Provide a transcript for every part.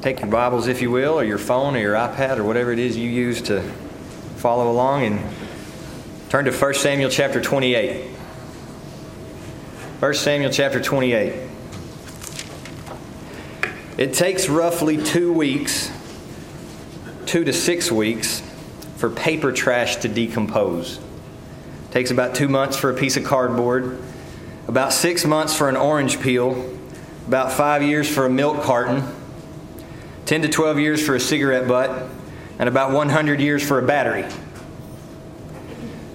take your Bibles, if you will, or your phone or your iPad or whatever it is you use to follow along and turn to 1 Samuel chapter 28. 1 Samuel chapter 28. It takes roughly two weeks, two to six weeks, for paper trash to decompose. It takes about two months for a piece of cardboard, about six months for an orange peel, about five years for a milk carton, 10 to 12 years for a cigarette butt, and about 100 years for a battery.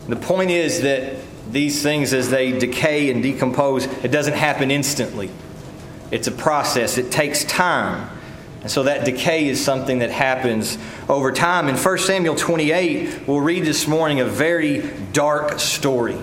The point is that these things, as they decay and decompose, it doesn't happen instantly. It's a process, it takes time. And so that decay is something that happens over time. In 1 Samuel 28, we'll read this morning a very dark story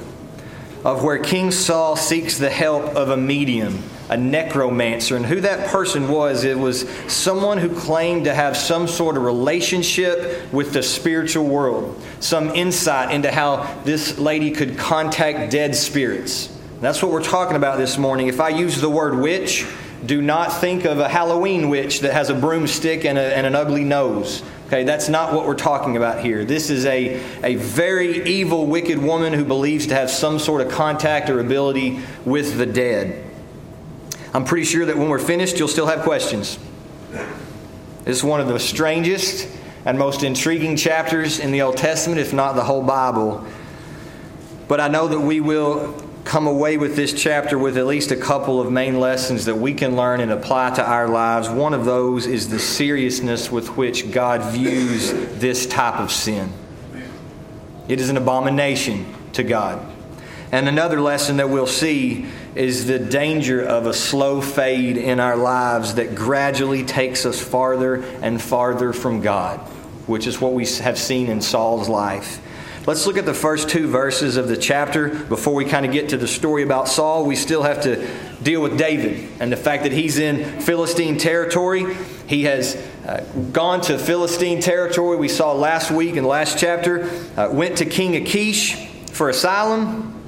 of where King Saul seeks the help of a medium, a necromancer. And who that person was, it was someone who claimed to have some sort of relationship with the spiritual world, some insight into how this lady could contact dead spirits. That's what we're talking about this morning. If I use the word witch, do not think of a Halloween witch that has a broomstick and, a, and an ugly nose. Okay, that's not what we're talking about here. This is a, a very evil, wicked woman who believes to have some sort of contact or ability with the dead. I'm pretty sure that when we're finished, you'll still have questions. This is one of the strangest and most intriguing chapters in the Old Testament, if not the whole Bible. But I know that we will come away with this chapter with at least a couple of main lessons that we can learn and apply to our lives. One of those is the seriousness with which God views this type of sin. It is an abomination to God. And another lesson that we'll see is the danger of a slow fade in our lives that gradually takes us farther and farther from God, which is what we have seen in Saul's life. Let's look at the first two verses of the chapter before we kind of get to the story about Saul. We still have to deal with David and the fact that he's in Philistine territory. He has uh, gone to Philistine territory. We saw last week in the last chapter, uh, went to King Achish for asylum.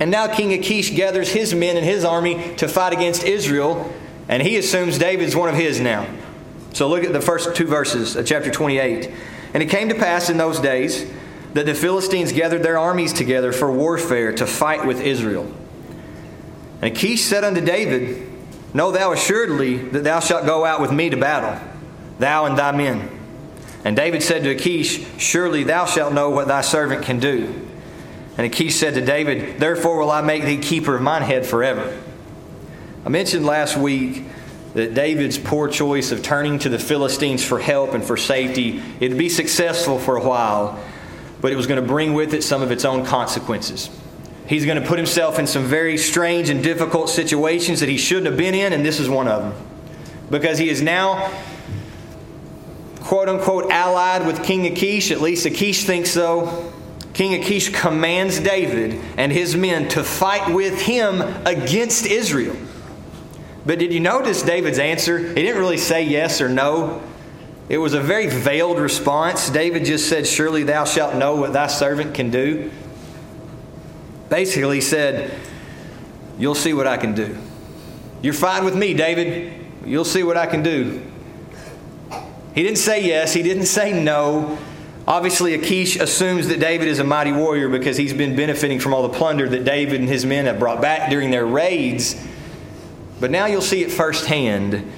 And now King Achish gathers his men and his army to fight against Israel, and he assumes David's one of his now. So look at the first two verses of chapter 28. And it came to pass in those days that the Philistines gathered their armies together for warfare to fight with Israel. And Achish said unto David, Know thou assuredly that thou shalt go out with me to battle, thou and thy men. And David said to Achish, Surely thou shalt know what thy servant can do. And Achish said to David, Therefore will I make thee keeper of mine head forever. I mentioned last week that David's poor choice of turning to the Philistines for help and for safety, it'd be successful for a while, but it was going to bring with it some of its own consequences. He's going to put himself in some very strange and difficult situations that he shouldn't have been in, and this is one of them. Because he is now, quote unquote, allied with King Achish, at least Achish thinks so. King Achish commands David and his men to fight with him against Israel. But did you notice David's answer? He didn't really say yes or no. It was a very veiled response. David just said, Surely thou shalt know what thy servant can do. Basically, he said, You'll see what I can do. You're fine with me, David. You'll see what I can do. He didn't say yes, he didn't say no. Obviously, Achish assumes that David is a mighty warrior because he's been benefiting from all the plunder that David and his men have brought back during their raids. But now you'll see it firsthand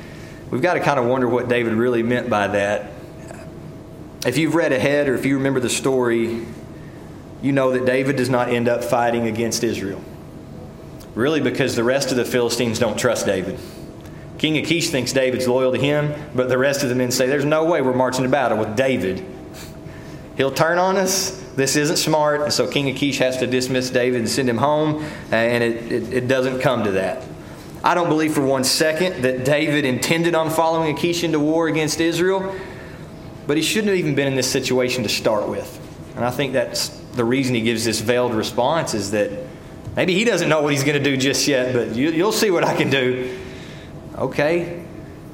we've got to kind of wonder what David really meant by that. If you've read ahead or if you remember the story, you know that David does not end up fighting against Israel. Really, because the rest of the Philistines don't trust David. King Achish thinks David's loyal to him, but the rest of the men say, There's no way we're marching to battle with David. He'll turn on us. This isn't smart. And so King Achish has to dismiss David and send him home, uh, and it, it, it doesn't come to that. I don't believe for one second that David intended on following Achish into war against Israel, but he shouldn't have even been in this situation to start with. And I think that's the reason he gives this veiled response is that maybe he doesn't know what he's going to do just yet, but you, will see what I can do. Okay.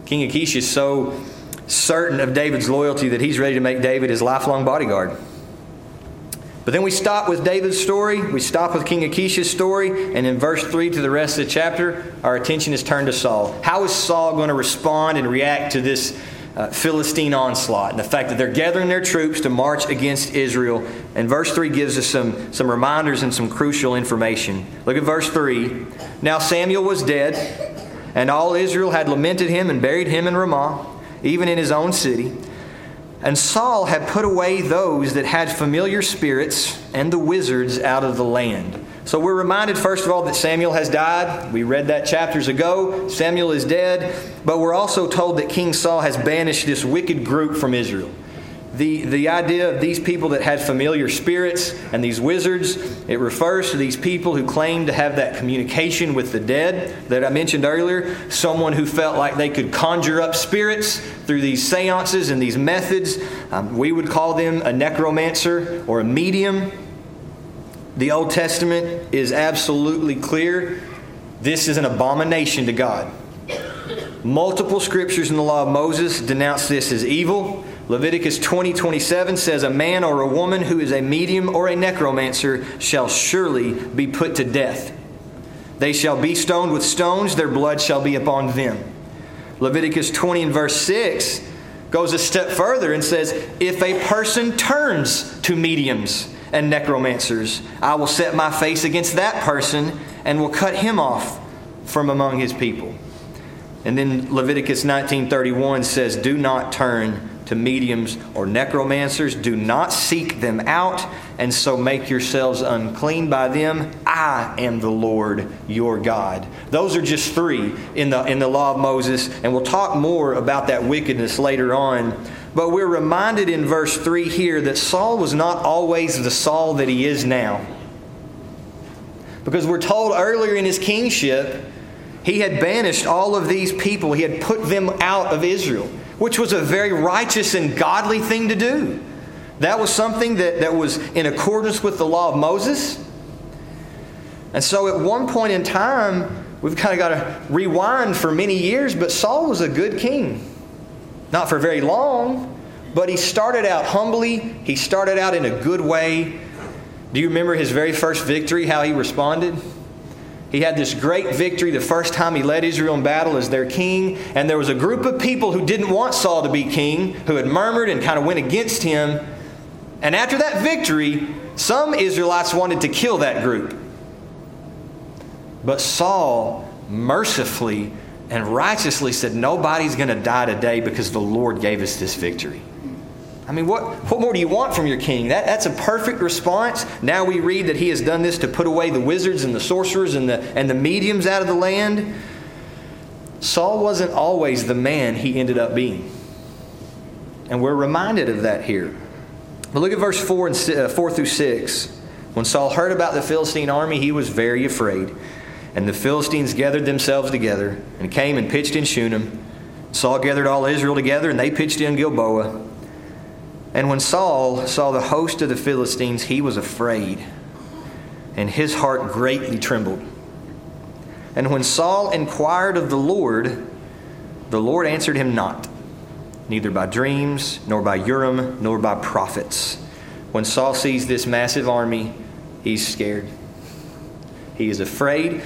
King Achish is so certain of David's loyalty that he's ready to make David his lifelong bodyguard. But then we stop with David's story, we stop with King Achish's story, and in verse 3 to the rest of the chapter, our attention is turned to Saul. How is Saul going to respond and react to this uh, Philistine onslaught and the fact that they're gathering their troops to march against Israel. And verse 3 gives us some, some reminders and some crucial information. Look at verse 3. Now Samuel was dead, and all Israel had lamented him and buried him in Ramah, even in his own city. And Saul had put away those that had familiar spirits and the wizards out of the land. So we're reminded, first of all, that Samuel has died. We read that chapters ago. Samuel is dead. But we're also told that King Saul has banished this wicked group from Israel. The, the idea of these people that had familiar spirits and these wizards, it refers to these people who claim to have that communication with the dead that I mentioned earlier. Someone who felt like they could conjure up spirits through these seances and these methods. Um, we would call them a necromancer or a medium. The Old Testament is absolutely clear. This is an abomination to God. Multiple scriptures in the law of Moses denounce this as evil. Leviticus 20 27 says, A man or a woman who is a medium or a necromancer shall surely be put to death. They shall be stoned with stones, their blood shall be upon them. Leviticus 20 and verse 6 goes a step further and says, If a person turns to mediums, and necromancers. I will set my face against that person and will cut him off from among his people. And then Leviticus 19:31 says, "Do not turn to mediums or necromancers. Do not seek them out, and so make yourselves unclean by them. I am the Lord your God." Those are just three in the in the law of Moses, and we'll talk more about that wickedness later on. But we're reminded in verse 3 here that Saul was not always the Saul that he is now. Because we're told earlier in his kingship, he had banished all of these people, he had put them out of Israel, which was a very righteous and godly thing to do. That was something that, that was in accordance with the law of Moses. And so at one point in time, we've kind of got to rewind for many years, but Saul was a good king. Not for very long, but he started out humbly. He started out in a good way. Do you remember his very first victory, how he responded? He had this great victory the first time he led Israel in battle as their king, and there was a group of people who didn't want Saul to be king, who had murmured and kind of went against him. And after that victory, some Israelites wanted to kill that group. But Saul mercifully and righteously said, Nobody's going to die today because the Lord gave us this victory. I mean, what, what more do you want from your king? That, that's a perfect response. Now we read that he has done this to put away the wizards and the sorcerers and the, and the mediums out of the land. Saul wasn't always the man he ended up being. And we're reminded of that here. But look at verse 4, and, uh, 4 through 6. When Saul heard about the Philistine army, he was very afraid. And the Philistines gathered themselves together and came and pitched in Shunem. Saul gathered all Israel together, and they pitched in Gilboa. And when Saul saw the host of the Philistines, he was afraid, and his heart greatly trembled. And when Saul inquired of the Lord, the Lord answered him not, neither by dreams, nor by Urim, nor by prophets. When Saul sees this massive army, he's scared. He is afraid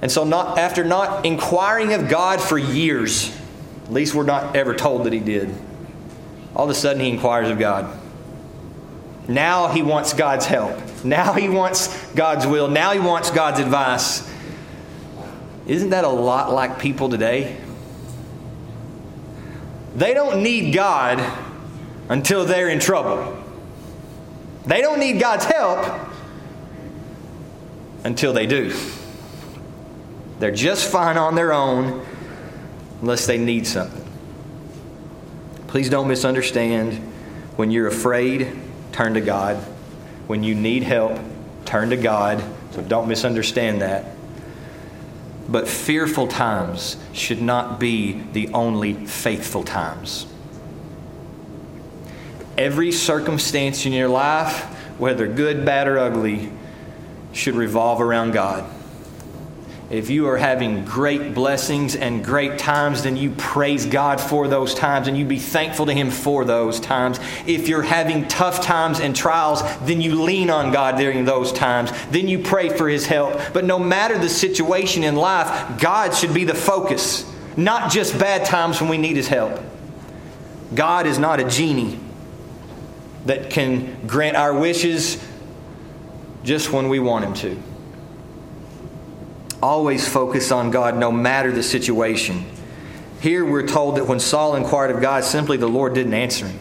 and so, not, after not inquiring of God for years, at least we're not ever told that he did, all of a sudden he inquires of God. Now he wants God's help. Now he wants God's will. Now he wants God's advice. Isn't that a lot like people today? They don't need God until they're in trouble. They don't need God's help until they do. They're just fine on their own unless they need something. Please don't misunderstand. When you're afraid, turn to God. When you need help, turn to God. So don't misunderstand that. But fearful times should not be the only faithful times. Every circumstance in your life, whether good, bad, or ugly, should revolve around God. If you are having great blessings and great times, then you praise God for those times and you be thankful to Him for those times. If you're having tough times and trials, then you lean on God during those times. Then you pray for His help. But no matter the situation in life, God should be the focus, not just bad times when we need His help. God is not a genie that can grant our wishes just when we want Him to. Always focus on God no matter the situation. Here we're told that when Saul inquired of God, simply the Lord didn't answer him.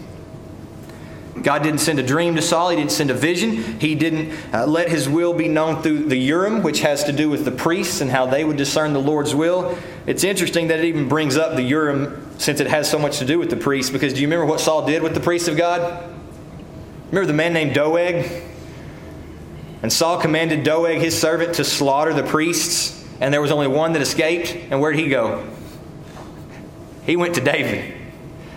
God didn't send a dream to Saul. He didn't send a vision. He didn't uh, let his will be known through the Urim, which has to do with the priests and how they would discern the Lord's will. It's interesting that it even brings up the Urim since it has so much to do with the priests, because do you remember what Saul did with the priests of God? Remember the man named Doeg? And Saul commanded Doeg, his servant, to slaughter the priests, and there was only one that escaped. And where'd he go? He went to David.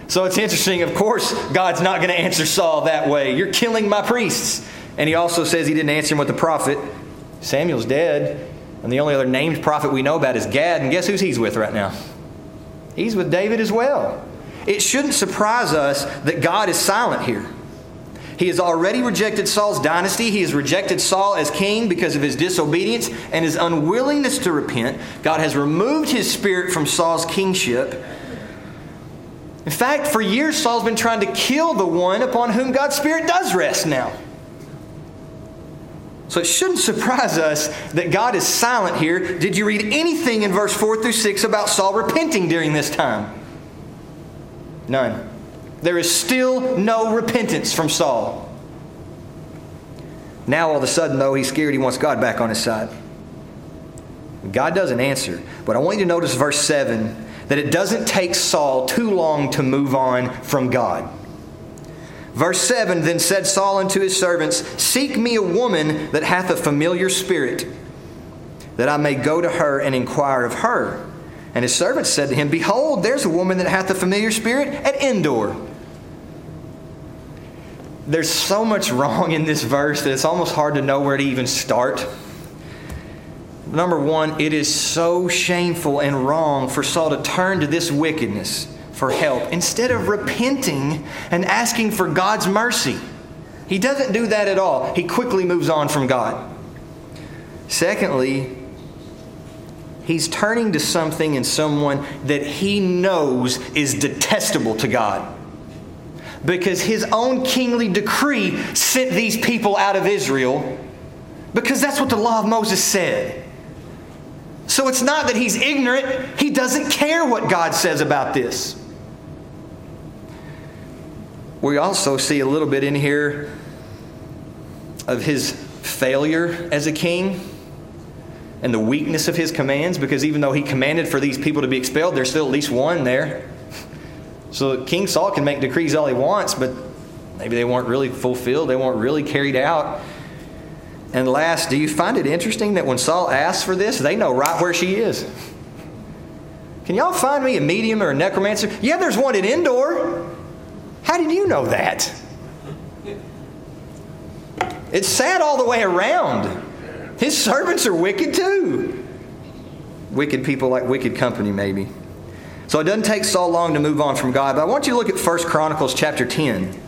So it's interesting. Of course, God's not going to answer Saul that way. You're killing my priests. And he also says he didn't answer him with the prophet. Samuel's dead. And the only other named prophet we know about is Gad. And guess who's he's with right now? He's with David as well. It shouldn't surprise us that God is silent here. He has already rejected Saul's dynasty. He has rejected Saul as king because of his disobedience and his unwillingness to repent. God has removed his spirit from Saul's kingship in fact, for years, Saul's been trying to kill the one upon whom God's Spirit does rest now. So it shouldn't surprise us that God is silent here. Did you read anything in verse 4 through 6 about Saul repenting during this time? None. There is still no repentance from Saul. Now, all of a sudden, though, he's scared. He wants God back on his side. God doesn't answer. But I want you to notice verse 7 that it doesn't take Saul too long to move on from God. Verse 7 Then said Saul unto his servants, Seek me a woman that hath a familiar spirit, that I may go to her and inquire of her. And his servants said to him, Behold, there's a woman that hath a familiar spirit at Endor. There's so much wrong in this verse that it's almost hard to know where to even start. Number one, it is so shameful and wrong for Saul to turn to this wickedness for help instead of repenting and asking for God's mercy. He doesn't do that at all. He quickly moves on from God. Secondly, he's turning to something and someone that he knows is detestable to God. Because his own kingly decree sent these people out of Israel, because that's what the law of Moses said. So it's not that he's ignorant, he doesn't care what God says about this. We also see a little bit in here of his failure as a king and the weakness of his commands because even though he commanded for these people to be expelled, there's still at least one there. So King Saul can make decrees all he wants, but maybe they weren't really fulfilled, they weren't really carried out. And last, do you find it interesting that when Saul asks for this, they know right where she is? Can y'all find me a medium or a necromancer? Yeah, there's one at Endor. How did you know that? It's sad all the way around. His servants are wicked too. Wicked people like wicked company, maybe. So it doesn't take Saul long to move on from God. But I want you to look at 1 Chronicles chapter 10.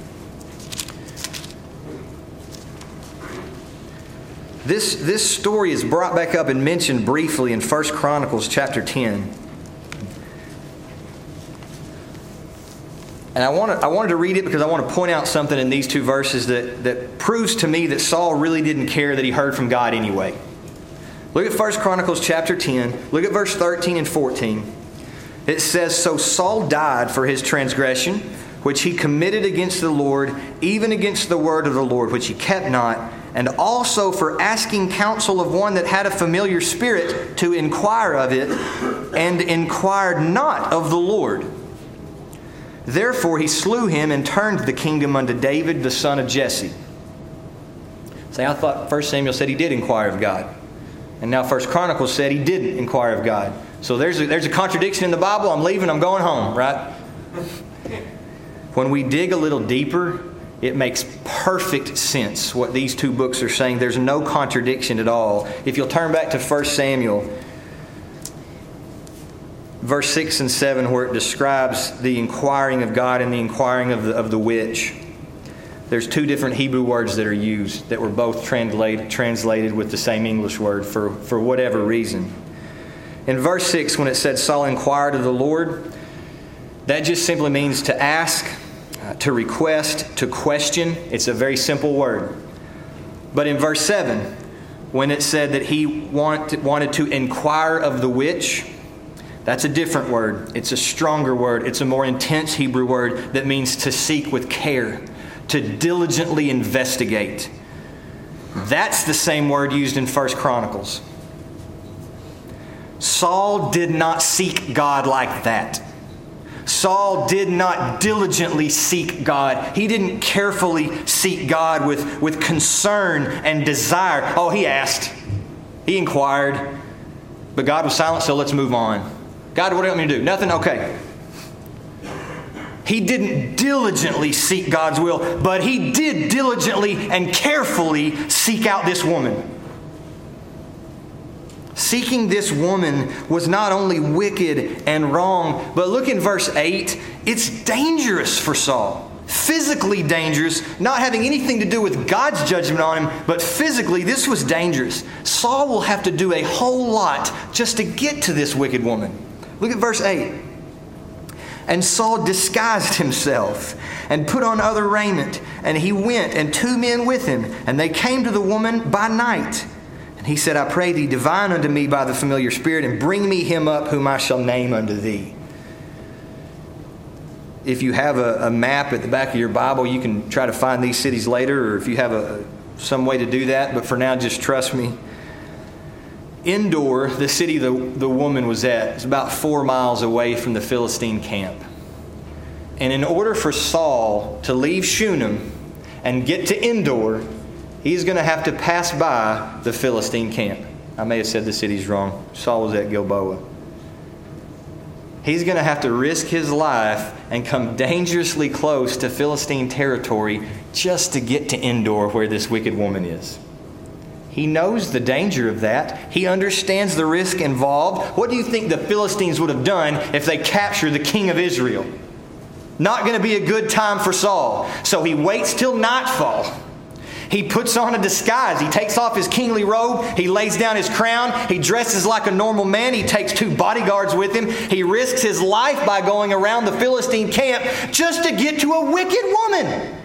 This, this story is brought back up and mentioned briefly in 1 Chronicles chapter 10. And I, want I wanted to read it because I want to point out something in these two verses that, that proves to me that Saul really didn't care that he heard from God anyway. Look at 1 Chronicles chapter 10. Look at verse 13 and 14. It says, So Saul died for his transgression, which he committed against the Lord, even against the word of the Lord, which he kept not and also for asking counsel of one that had a familiar spirit to inquire of it, and inquired not of the Lord. Therefore he slew him and turned the kingdom unto David the son of Jesse. Say, I thought 1 Samuel said he did inquire of God. And now 1 Chronicles said he didn't inquire of God. So there's a, there's a contradiction in the Bible. I'm leaving, I'm going home, right? When we dig a little deeper, it makes perfect sense what these two books are saying. There's no contradiction at all. If you'll turn back to 1 Samuel, verse 6 and 7, where it describes the inquiring of God and the inquiring of the, of the witch, there's two different Hebrew words that are used that were both translated, translated with the same English word for, for whatever reason. In verse 6, when it said Saul inquired of the Lord, That just simply means to ask, uh, to request, to question. It's a very simple word. But in verse 7, when it said that he want, wanted to inquire of the witch, that's a different word. It's a stronger word. It's a more intense Hebrew word that means to seek with care, to diligently investigate. That's the same word used in First Chronicles. Saul did not seek God like that. Saul did not diligently seek God. He didn't carefully seek God with, with concern and desire. Oh, he asked, he inquired, but God was silent, so let's move on. God, what do you want me to do? Nothing? Okay. He didn't diligently seek God's will, but he did diligently and carefully seek out this woman. Seeking this woman was not only wicked and wrong, but look in verse 8, it's dangerous for Saul. Physically dangerous, not having anything to do with God's judgment on him, but physically, this was dangerous. Saul will have to do a whole lot just to get to this wicked woman. Look at verse 8. And Saul disguised himself and put on other raiment, and he went, and two men with him, and they came to the woman by night. And he said, I pray thee, divine unto me by the familiar spirit, and bring me him up whom I shall name unto thee. If you have a, a map at the back of your Bible, you can try to find these cities later, or if you have a, some way to do that, but for now, just trust me. Endor, the city the, the woman was at, is about four miles away from the Philistine camp. And in order for Saul to leave Shunem and get to Endor, he's going to have to pass by the Philistine camp. I may have said the city's wrong. Saul was at Gilboa. He's going to have to risk his life and come dangerously close to Philistine territory just to get to Endor, where this wicked woman is. He knows the danger of that. He understands the risk involved. What do you think the Philistines would have done if they captured the king of Israel? Not going to be a good time for Saul. So he waits till nightfall he puts on a disguise. He takes off his kingly robe. He lays down his crown. He dresses like a normal man. He takes two bodyguards with him. He risks his life by going around the Philistine camp just to get to a wicked woman.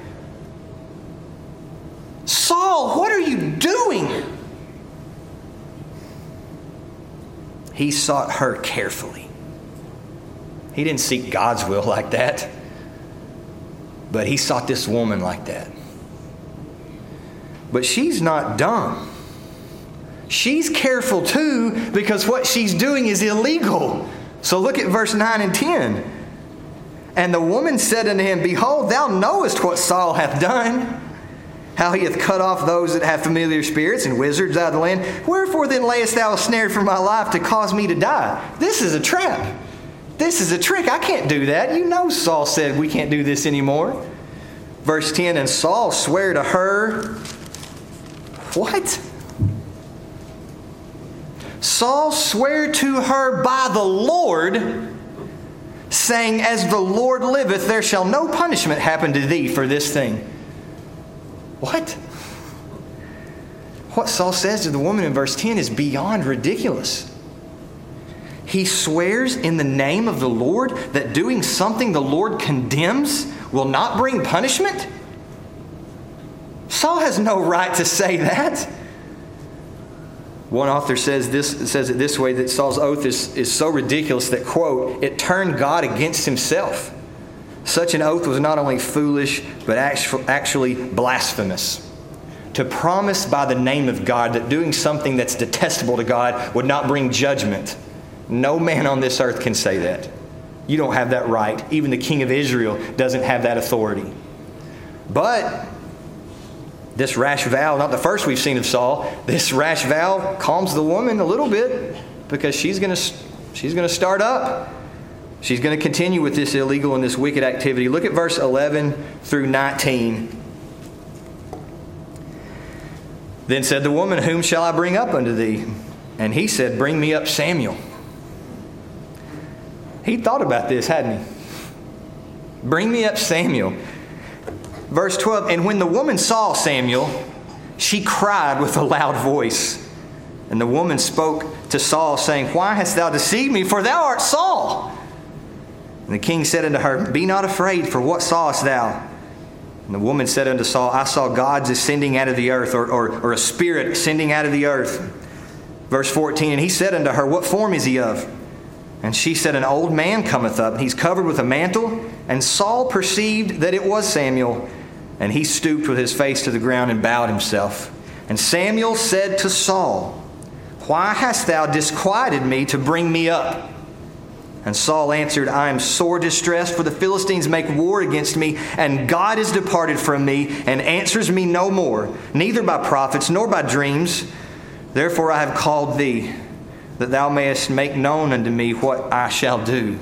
Saul, what are you doing? He sought her carefully. He didn't seek God's will like that, but he sought this woman like that. But she's not dumb. She's careful too because what she's doing is illegal. So look at verse 9 and 10. And the woman said unto him, Behold, thou knowest what Saul hath done, how he hath cut off those that have familiar spirits and wizards out of the land. Wherefore then layest thou a snare for my life to cause me to die? This is a trap. This is a trick. I can't do that. You know Saul said we can't do this anymore. Verse 10 And Saul sware to her what? Saul sware to her by the Lord, saying, As the Lord liveth, there shall no punishment happen to thee for this thing. What? What Saul says to the woman in verse 10 is beyond ridiculous. He swears in the name of the Lord that doing something the Lord condemns will not bring punishment? Saul has no right to say that. One author says this says it this way that Saul's oath is, is so ridiculous that, quote, it turned God against himself. Such an oath was not only foolish, but actually blasphemous. To promise by the name of God that doing something that's detestable to God would not bring judgment. No man on this earth can say that. You don't have that right. Even the king of Israel doesn't have that authority. But this rash vow, not the first we've seen of Saul, this rash vow calms the woman a little bit because she's going to she's going to start up. She's going to continue with this illegal and this wicked activity. Look at verse 11 through 19. Then said the woman, Whom shall I bring up unto thee? And he said, Bring me up Samuel. He thought about this, hadn't he? Bring me up Samuel. Verse 12 And when the woman saw Samuel, she cried with a loud voice. And the woman spoke to Saul, saying, Why hast thou deceived me? For thou art Saul. And the king said unto her, Be not afraid, for what sawest thou? And the woman said unto Saul, I saw gods ascending out of the earth, or, or, or a spirit ascending out of the earth. Verse 14, And he said unto her, What form is he of? And she said, An old man cometh up, he's covered with a mantle. And Saul perceived that it was Samuel, and he stooped with his face to the ground and bowed himself. And Samuel said to Saul, Why hast thou disquieted me to bring me up? And Saul answered, I am sore distressed, for the Philistines make war against me, and God is departed from me, and answers me no more, neither by prophets nor by dreams. Therefore I have called thee, that thou mayest make known unto me what I shall do.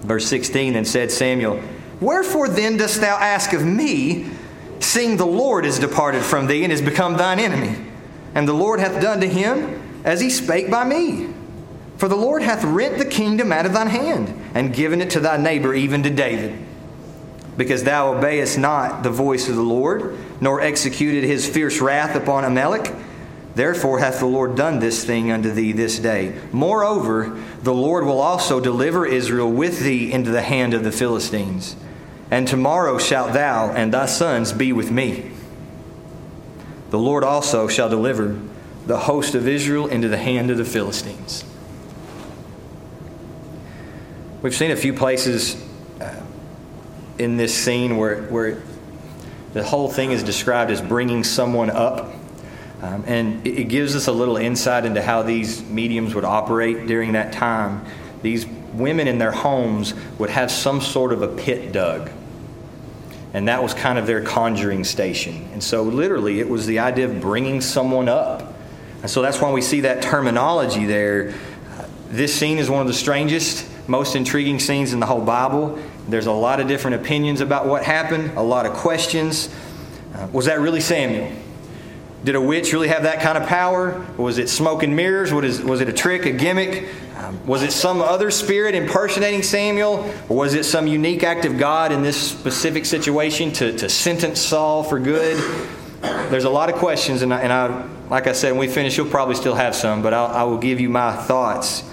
Verse 16 And said Samuel, Wherefore then dost thou ask of me, seeing the Lord is departed from thee and is become thine enemy? And the Lord hath done to him as he spake by me. For the Lord hath rent the kingdom out of thine hand, and given it to thy neighbor, even to David. Because thou obeyest not the voice of the Lord, nor executed his fierce wrath upon Amalek, therefore hath the Lord done this thing unto thee this day. Moreover, the Lord will also deliver Israel with thee into the hand of the Philistines. And tomorrow shalt thou and thy sons be with me. The Lord also shall deliver the host of Israel into the hand of the Philistines. We've seen a few places uh, in this scene where, where the whole thing is described as bringing someone up. Um, and it, it gives us a little insight into how these mediums would operate during that time. These women in their homes would have some sort of a pit dug. And that was kind of their conjuring station. And so, literally, it was the idea of bringing someone up. And so, that's why we see that terminology there. This scene is one of the strangest most intriguing scenes in the whole Bible. There's a lot of different opinions about what happened, a lot of questions. Uh, was that really Samuel? Did a witch really have that kind of power? Was it smoke and mirrors? Was it a trick, a gimmick? Um, was it some other spirit impersonating Samuel? Or was it some unique act of God in this specific situation to, to sentence Saul for good? There's a lot of questions, and I, and I, like I said, when we finish, you'll probably still have some, but I'll, I will give you my thoughts.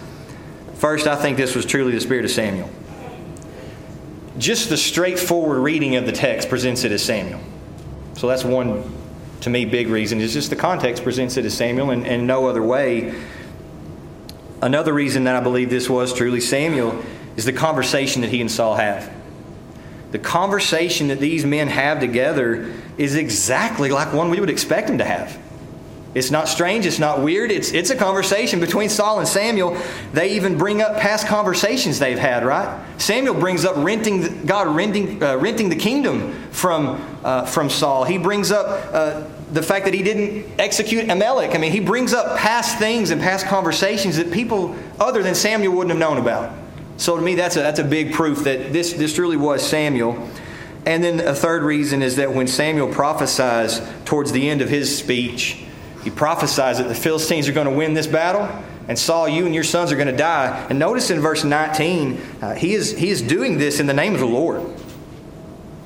First, I think this was truly the spirit of Samuel. Just the straightforward reading of the text presents it as Samuel. So that's one, to me, big reason. It's just the context presents it as Samuel and, and no other way. Another reason that I believe this was truly Samuel is the conversation that he and Saul have. The conversation that these men have together is exactly like one we would expect them to have. It's not strange. It's not weird. It's, it's a conversation between Saul and Samuel. They even bring up past conversations they've had, right? Samuel brings up renting, God renting, uh, renting the kingdom from, uh, from Saul. He brings up uh, the fact that he didn't execute Amalek. I mean, he brings up past things and past conversations that people other than Samuel wouldn't have known about. So to me, that's a, that's a big proof that this, this really was Samuel. And then a third reason is that when Samuel prophesies towards the end of his speech, he prophesies that the Philistines are going to win this battle, and Saul, you and your sons are going to die. And notice in verse 19, uh, he, is, he is doing this in the name of the Lord.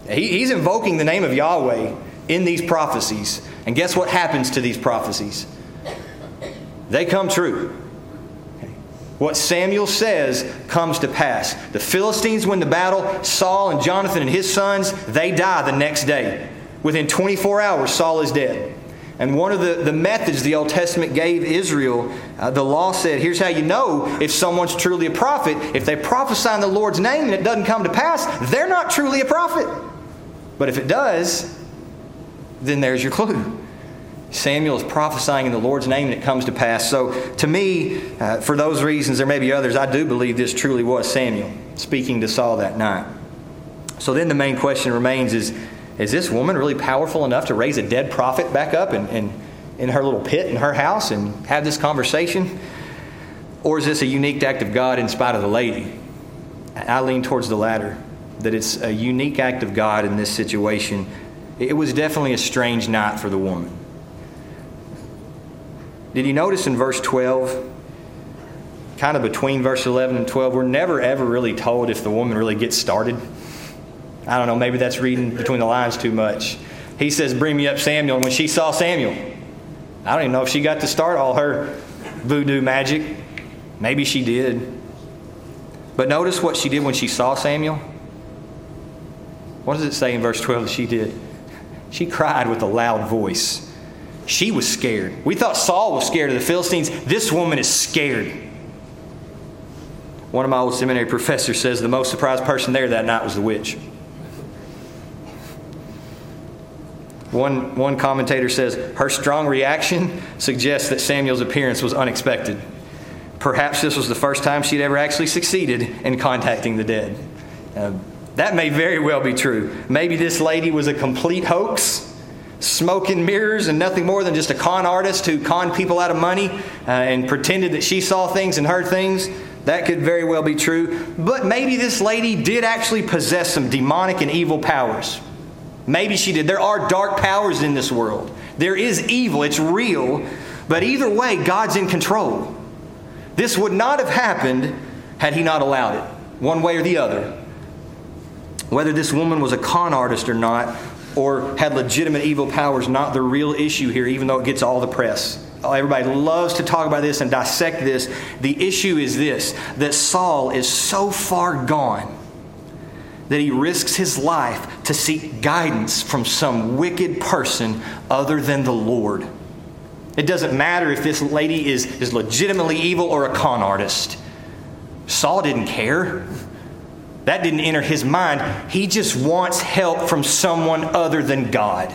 He, he's invoking the name of Yahweh in these prophecies. And guess what happens to these prophecies? They come true. What Samuel says comes to pass. The Philistines win the battle. Saul and Jonathan and his sons, they die the next day. Within 24 hours, Saul is dead. And one of the, the methods the Old Testament gave Israel, uh, the law said, here's how you know if someone's truly a prophet. If they prophesy in the Lord's name and it doesn't come to pass, they're not truly a prophet. But if it does, then there's your clue. Samuel is prophesying in the Lord's name and it comes to pass. So, to me, uh, for those reasons, there may be others, I do believe this truly was Samuel speaking to Saul that night. So, then the main question remains is is this woman really powerful enough to raise a dead prophet back up and, and in her little pit in her house and have this conversation? Or is this a unique act of God in spite of the lady? I lean towards the latter, that it's a unique act of God in this situation. It was definitely a strange night for the woman. Did you notice in verse 12, kind of between verse 11 and 12, we're never ever really told if the woman really gets started? I don't know, maybe that's reading between the lines too much. He says, Bring me up Samuel. And when she saw Samuel, I don't even know if she got to start all her voodoo magic. Maybe she did. But notice what she did when she saw Samuel. What does it say in verse 12 that she did? She cried with a loud voice. She was scared. We thought Saul was scared of the Philistines. This woman is scared. One of my old seminary professors says the most surprised person there that night was the witch. One, one commentator says her strong reaction suggests that Samuel's appearance was unexpected. Perhaps this was the first time she'd ever actually succeeded in contacting the dead. Uh, that may very well be true. Maybe this lady was a complete hoax, smoke and mirrors, and nothing more than just a con artist who conned people out of money uh, and pretended that she saw things and heard things. That could very well be true. But maybe this lady did actually possess some demonic and evil powers. Maybe she did. There are dark powers in this world. There is evil, it's real. But either way, God's in control. This would not have happened had He not allowed it, one way or the other. Whether this woman was a con artist or not, or had legitimate evil powers, not the real issue here, even though it gets all the press. Everybody loves to talk about this and dissect this. The issue is this that Saul is so far gone that he risks his life to seek guidance from some wicked person other than the Lord. It doesn't matter if this lady is, is legitimately evil or a con artist. Saul didn't care. That didn't enter his mind. He just wants help from someone other than God.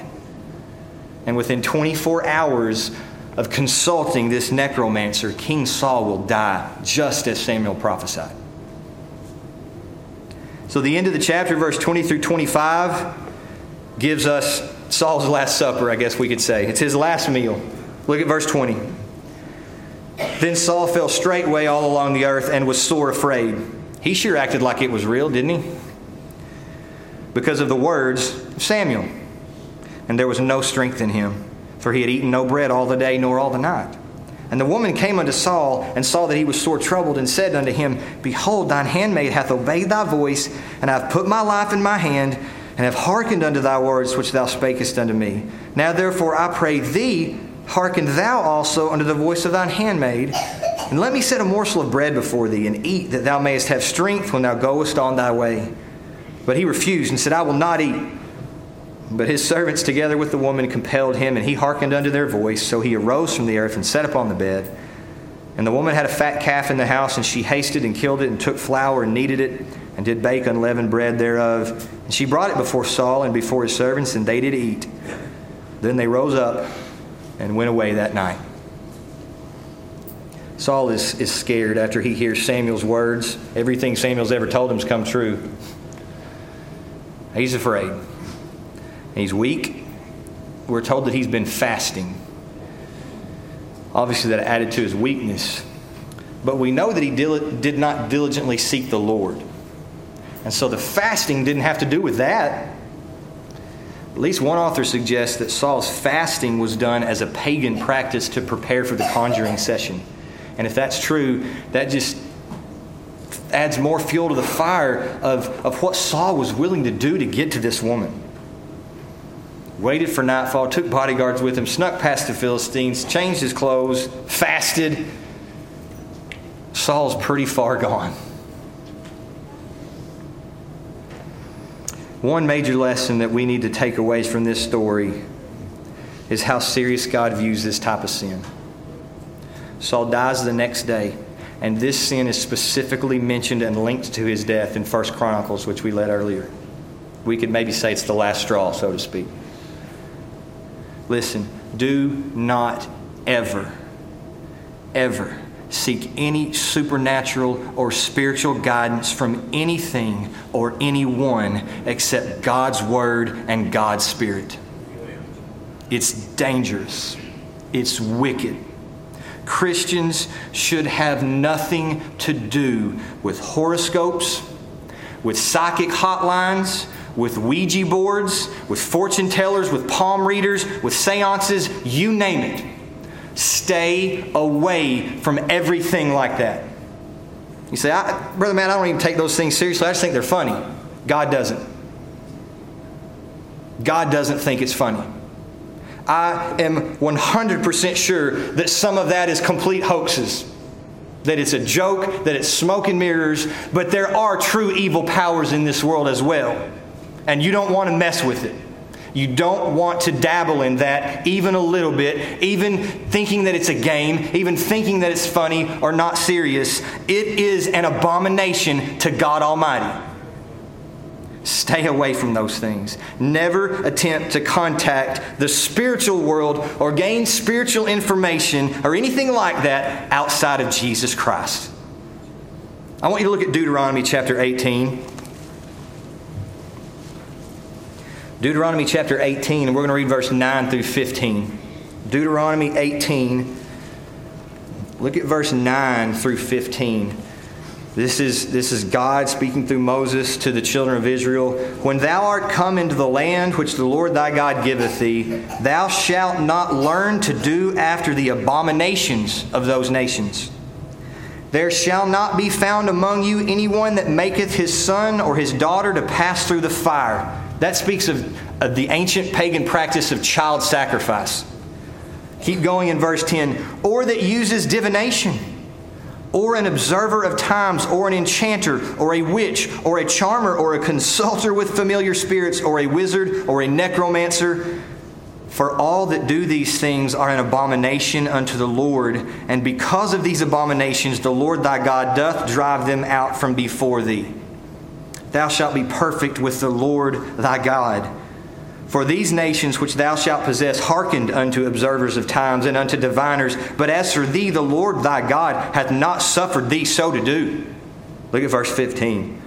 And within 24 hours of consulting this necromancer, King Saul will die, just as Samuel prophesied. So, the end of the chapter, verse 20 through 25, gives us Saul's Last Supper, I guess we could say. It's his last meal. Look at verse 20. Then Saul fell straightway all along the earth and was sore afraid. He sure acted like it was real, didn't he? Because of the words of Samuel. And there was no strength in him for he had eaten no bread all the day nor all the night. And the woman came unto Saul and saw that he was sore troubled and said unto him, Behold, thine handmaid hath obeyed thy voice, and I have put my life in my hand, and have hearkened unto thy words which thou spakest unto me. Now therefore I pray thee, hearken thou also unto the voice of thine handmaid, and let me set a morsel of bread before thee, and eat, that thou mayest have strength when thou goest on thy way. But he refused and said, I will not eat. But his servants, together with the woman, compelled him, and he hearkened unto their voice. So he arose from the earth and sat upon the bed. And the woman had a fat calf in the house, and she hasted and killed it, and took flour and kneaded it, and did bake unleavened bread thereof. And she brought it before Saul and before his servants, and they did eat. Then they rose up and went away that night. Saul is, is scared after he hears Samuel's words. Everything Samuel's ever told him has come true. He's afraid he's weak. We're told that he's been fasting. Obviously, that added to his weakness. But we know that he did not diligently seek the Lord. And so the fasting didn't have to do with that. At least one author suggests that Saul's fasting was done as a pagan practice to prepare for the conjuring session. And if that's true, that just adds more fuel to the fire of, of what Saul was willing to do to get to this woman waited for nightfall, took bodyguards with him, snuck past the Philistines, changed his clothes, fasted. Saul's pretty far gone. One major lesson that we need to take away from this story is how serious God views this type of sin. Saul dies the next day, and this sin is specifically mentioned and linked to his death in First Chronicles, which we read earlier. We could maybe say it's the last straw, so to speak. Listen, do not ever, ever seek any supernatural or spiritual guidance from anything or anyone except God's Word and God's Spirit. It's dangerous, it's wicked. Christians should have nothing to do with horoscopes, with psychic hotlines, with Ouija boards, with fortune tellers, with palm readers, with seances, you name it. Stay away from everything like that. You say, Brother man, I don't even take those things seriously. I just think they're funny. God doesn't. God doesn't think it's funny. I am 100% sure that some of that is complete hoaxes. that it's a joke, that it's smoke and mirrors, but there are true evil powers in this world as well. And you don't want to mess with it. You don't want to dabble in that even a little bit, even thinking that it's a game, even thinking that it's funny or not serious. It is an abomination to God Almighty. Stay away from those things. Never attempt to contact the spiritual world or gain spiritual information or anything like that outside of Jesus Christ. I want you to look at Deuteronomy chapter 18. Deuteronomy chapter 18, and we're going to read verse 9 through 15. Deuteronomy 18, look at verse 9 through 15. This is, this is God speaking through Moses to the children of Israel. When thou art come into the land which the Lord thy God giveth thee, thou shalt not learn to do after the abominations of those nations. There shall not be found among you anyone that maketh his son or his daughter to pass through the fire that speaks of, of the ancient pagan practice of child sacrifice. Keep going in verse 10 or that uses divination, or an observer of times, or an enchanter, or a witch, or a charmer, or a consulter with familiar spirits, or a wizard, or a necromancer. For all that do these things are an abomination unto the Lord, and because of these abominations, the Lord thy God doth drive them out from before thee. Thou shalt be perfect with the Lord thy God. For these nations which thou shalt possess hearkened unto observers of times and unto diviners, but as for thee, the Lord thy God hath not suffered thee so to do. Look at verse 15.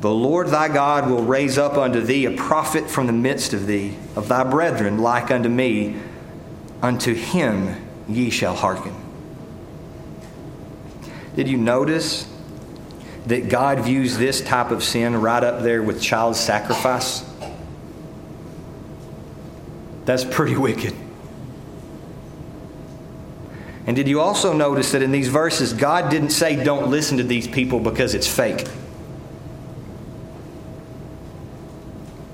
The Lord thy God will raise up unto thee a prophet from the midst of thee, of thy brethren, like unto me. Unto him ye shall hearken. Did you notice that God views this type of sin right up there with child sacrifice? That's pretty wicked. And did you also notice that in these verses, God didn't say, don't listen to these people because it's fake?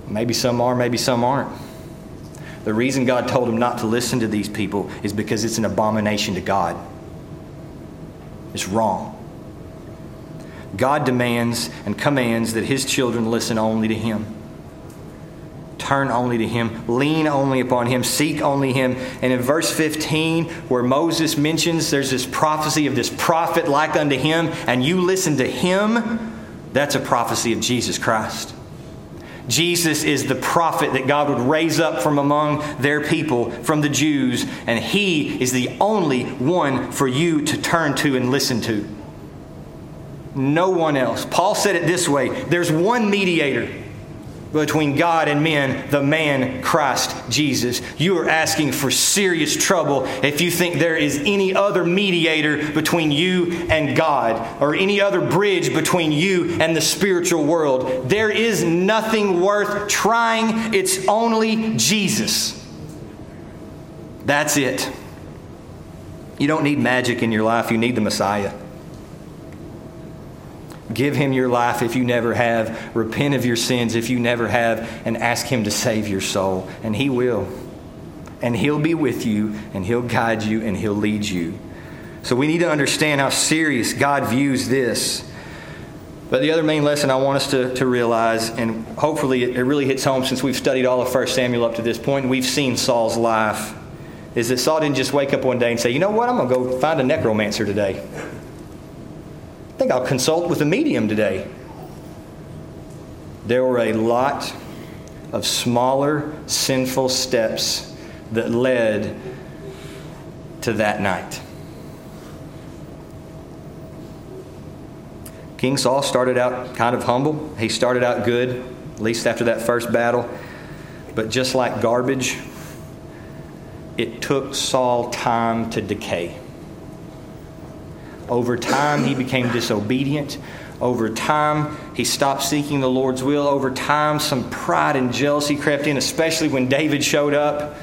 Maybe some are, maybe some aren't. The reason God told him not to listen to these people is because it's an abomination to God. It's wrong. God demands and commands that his children listen only to him. Turn only to him, lean only upon him, seek only him. And in verse 15, where Moses mentions there's this prophecy of this prophet like unto him, and you listen to him, that's a prophecy of Jesus Christ. Jesus is the prophet that God would raise up from among their people, from the Jews, and he is the only one for you to turn to and listen to no one else. Paul said it this way there's one mediator between God and men, the man Christ Jesus. You are asking for serious trouble if you think there is any other mediator between you and God or any other bridge between you and the spiritual world. There is nothing worth trying, it's only Jesus. That's it. You don't need magic in your life, you need the Messiah. Give him your life if you never have. Repent of your sins if you never have. And ask him to save your soul. And he will. And he'll be with you, and he'll guide you, and he'll lead you. So we need to understand how serious God views this. But the other main lesson I want us to, to realize, and hopefully it, really hits home since we've studied all of 1 Samuel up to this point, and we've seen Saul's life, is that Saul didn't just wake up one day and say, you know what, I'm going to go find a necromancer today. I think I'll consult with a medium today. There were a lot of smaller sinful steps that led to that night. King Saul started out kind of humble. He started out good, at least after that first battle. But just like garbage, it took Saul time to decay. Over time, he became disobedient. Over time, he stopped seeking the Lord's will. Over time, some pride and jealousy crept in, especially when David showed up.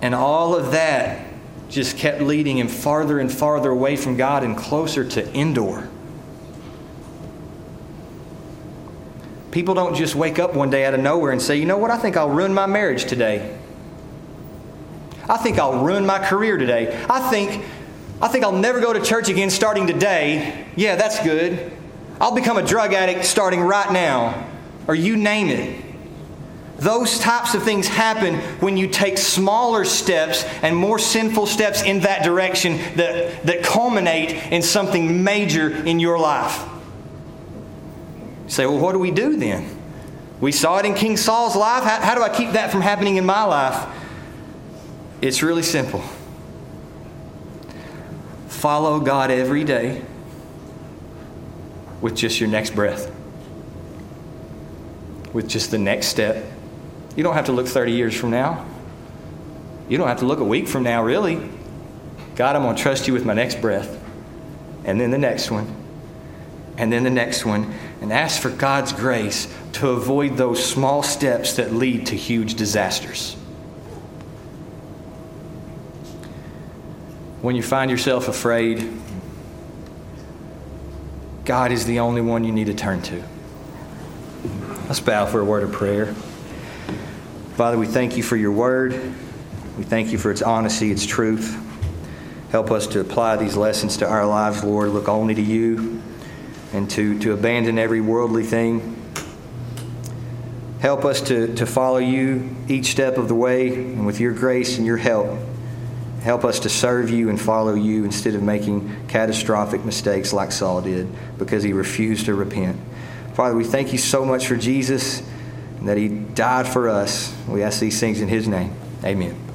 And all of that just kept leading him farther and farther away from God and closer to Endor. People don't just wake up one day out of nowhere and say, you know what, I think I'll ruin my marriage today. I think I'll ruin my career today. I think I think I'll never go to church again starting today. Yeah, that's good. I'll become a drug addict starting right now. Or you name it. Those types of things happen when you take smaller steps and more sinful steps in that direction that, that culminate in something major in your life. You say, well, what do we do then? We saw it in King Saul's life. How, how do I keep that from happening in my life? It's really simple. Follow God every day with just your next breath, with just the next step. You don't have to look 30 years from now. You don't have to look a week from now, really. God, I'm going to trust you with my next breath. And then the next one. And then the next one. And ask for God's grace to avoid those small steps that lead to huge disasters. When you find yourself afraid, God is the only one you need to turn to. Let's bow for a word of prayer. Father, we thank you for your word. We thank you for its honesty, its truth. Help us to apply these lessons to our lives, Lord. Look only to you and to, to abandon every worldly thing Help us to, to follow you each step of the way, and with your grace and your help, help us to serve you and follow you instead of making catastrophic mistakes like Saul did because he refused to repent. Father, we thank you so much for Jesus and that he died for us. We ask these things in his name. Amen.